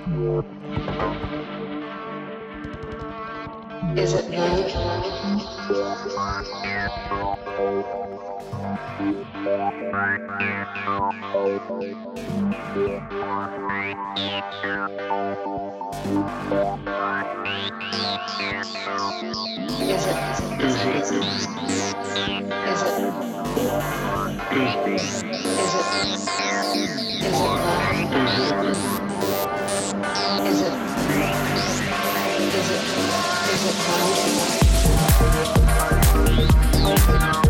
Is it love? Is it? Is it? Is it? Is it? Is it love? Is it? Is it? Is it? Is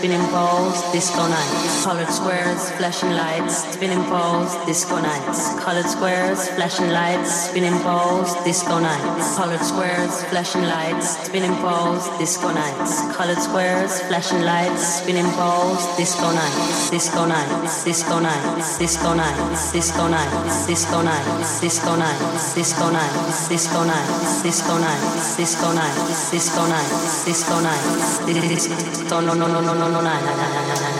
been involved this whole night. Colored square squares, flashing lights, spinning balls, disco nights. Colored squares, flashing lights, spinning balls, disco nights. Colored squares, flashing lights, spinning balls, disco nights. Colored squares, flashing lights, spinning balls, disco nights. Disco nights, disco nights, disco nights, disco nights, disco nights, disco nights, disco nights, disco nights, disco nights, disco nights, disco nights, disco nights, disco no no no no no no na na na na na na na na.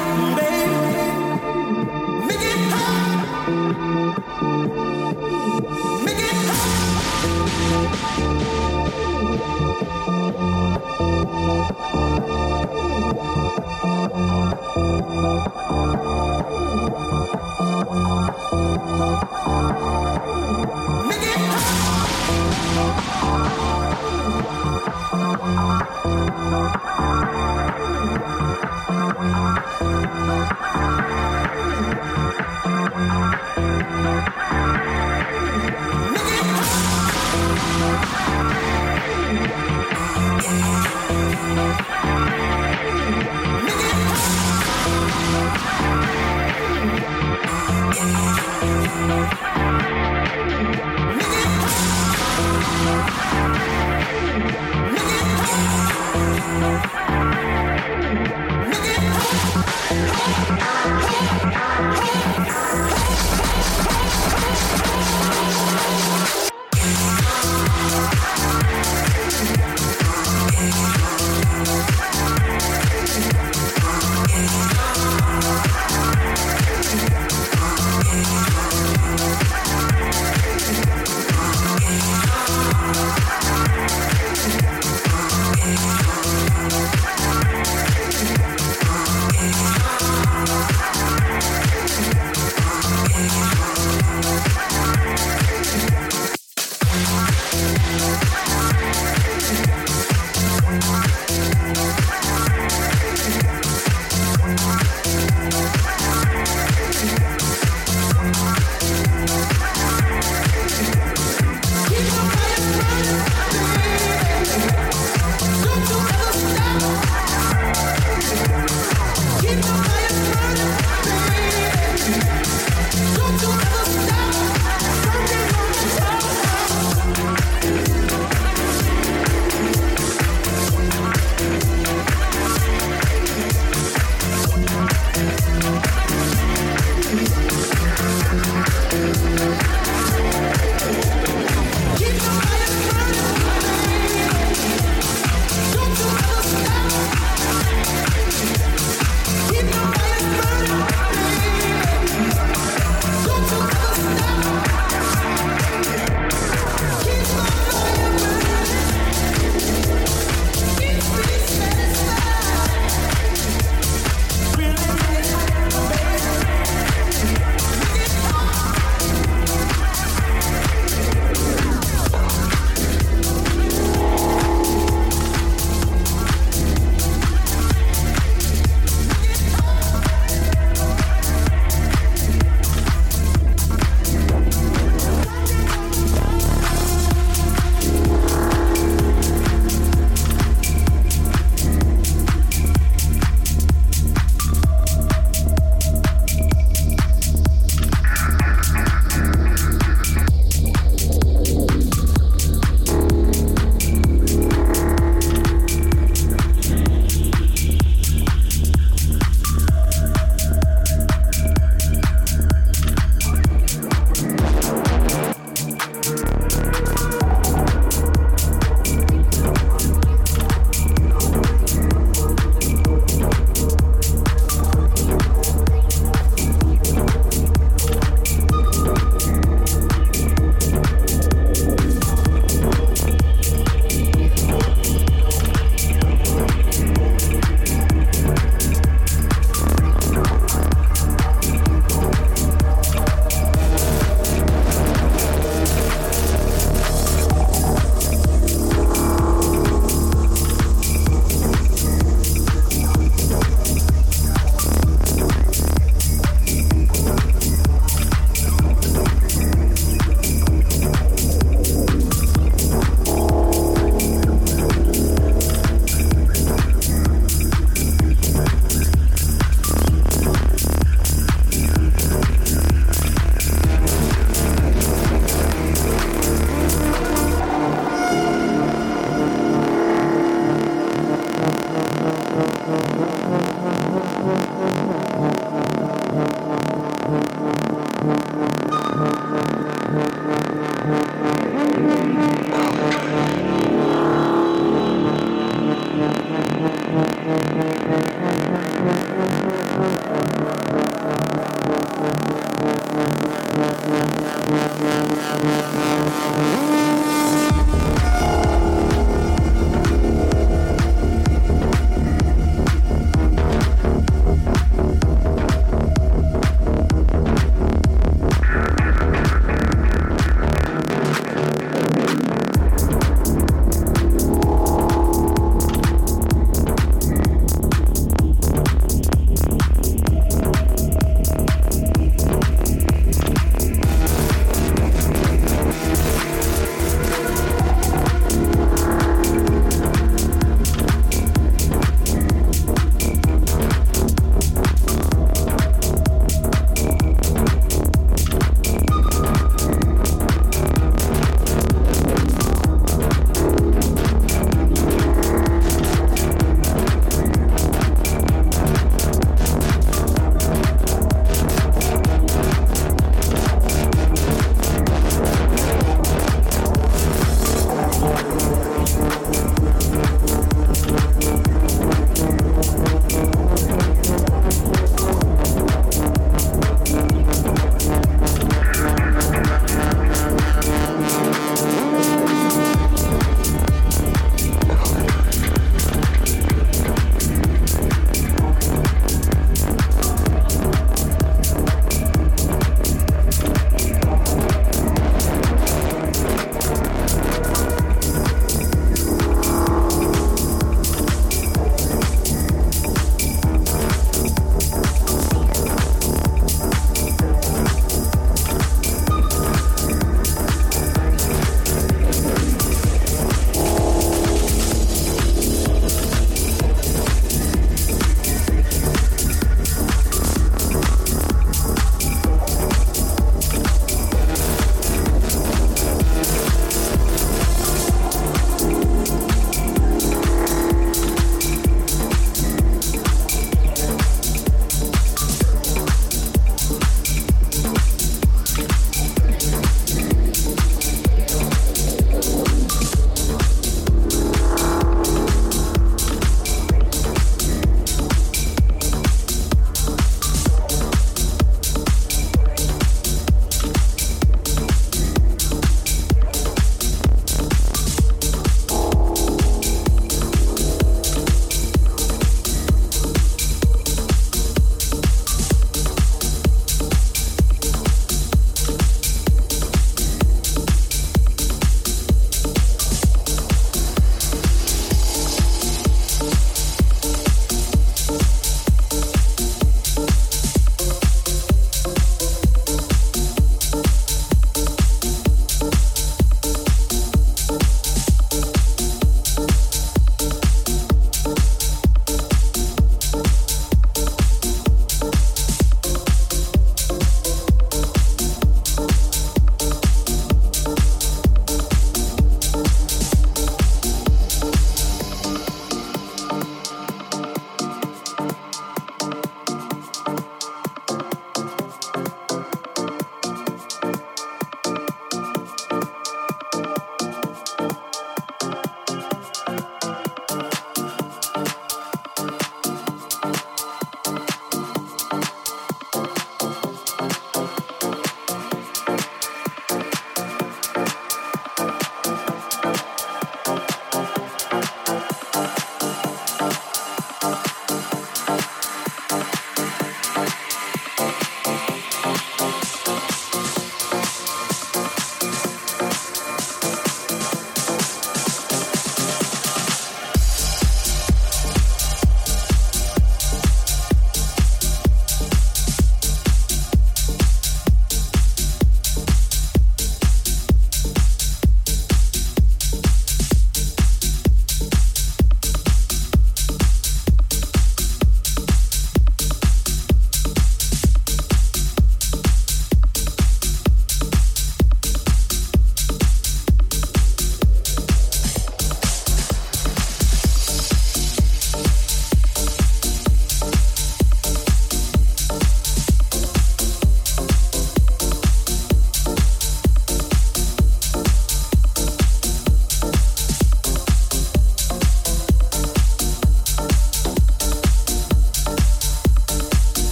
Ooh. Nigga. Hey!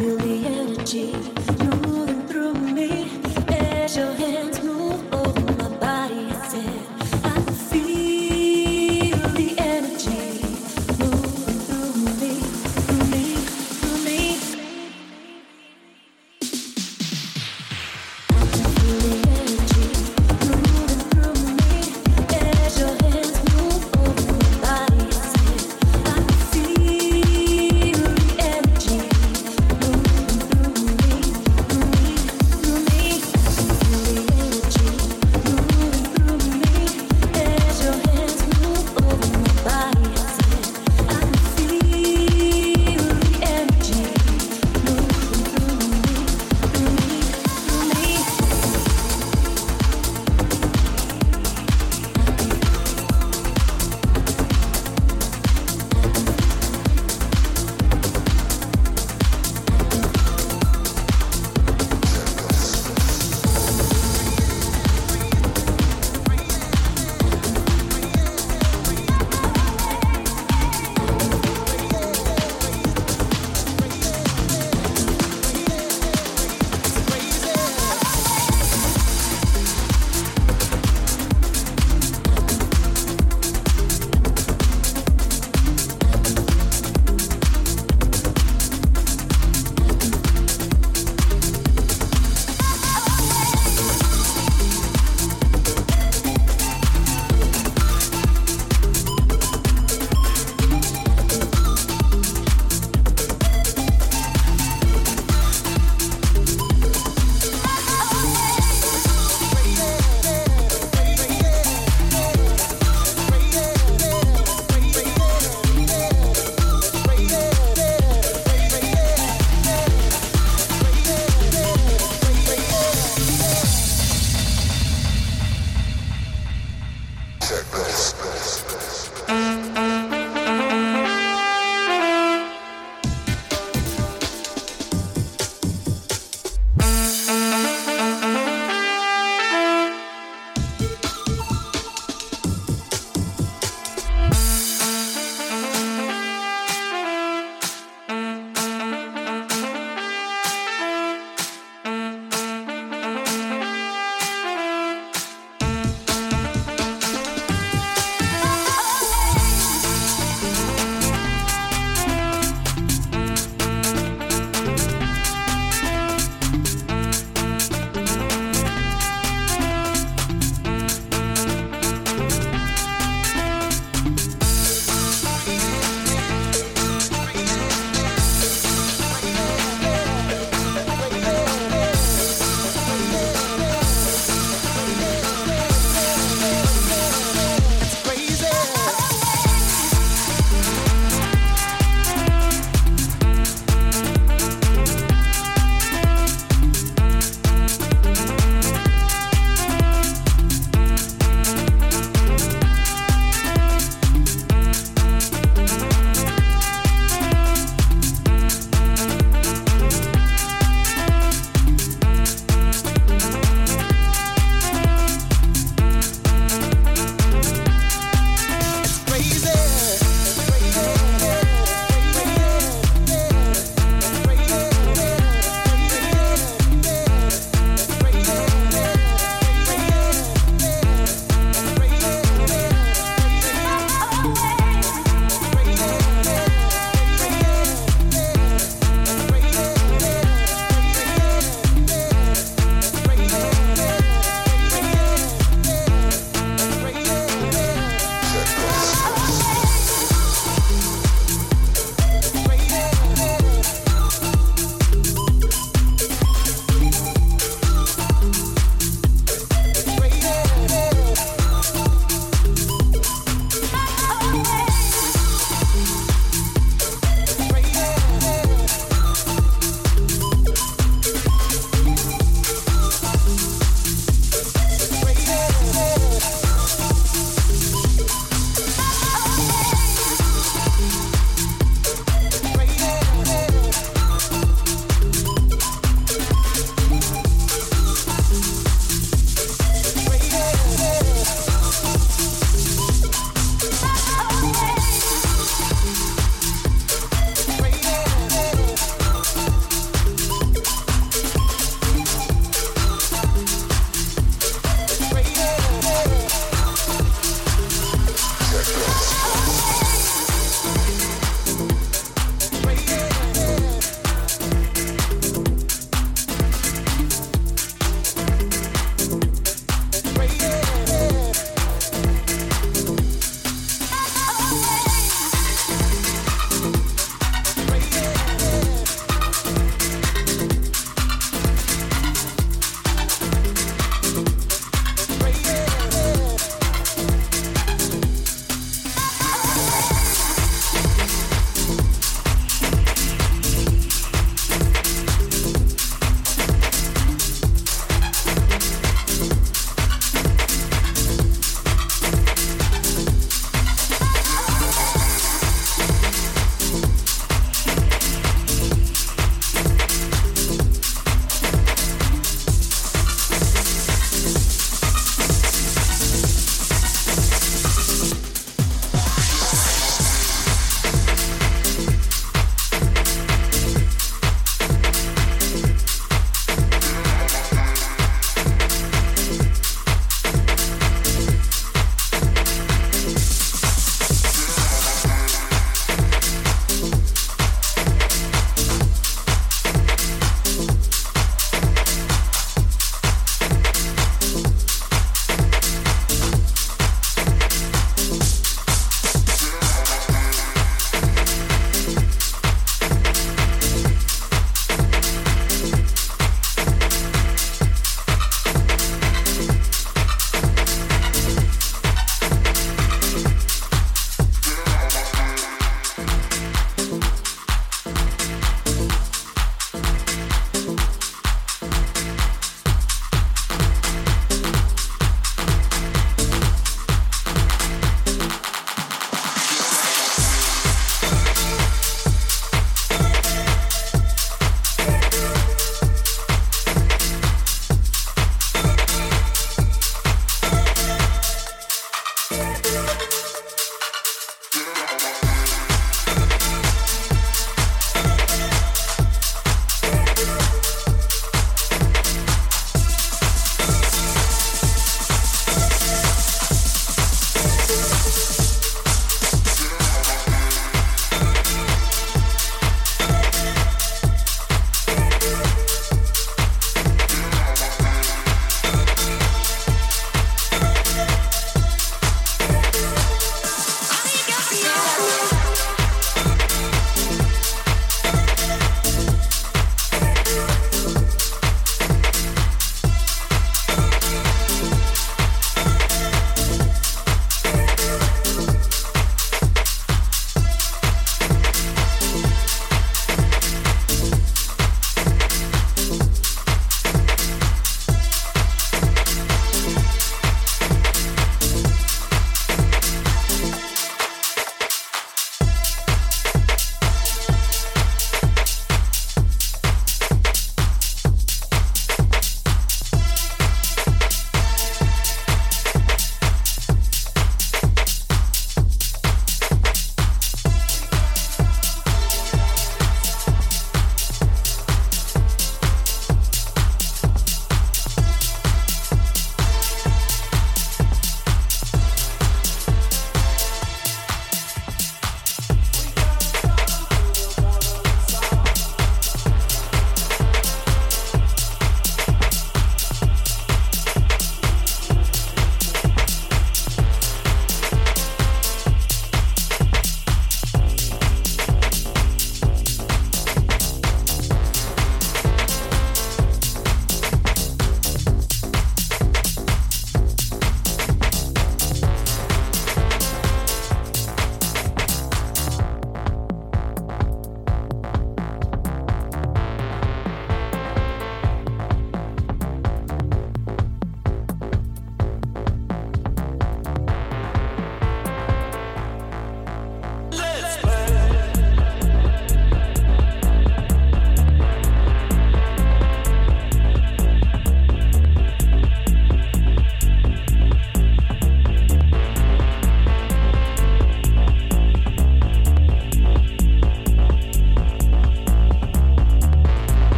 feel the energy.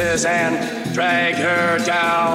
And dragged her down.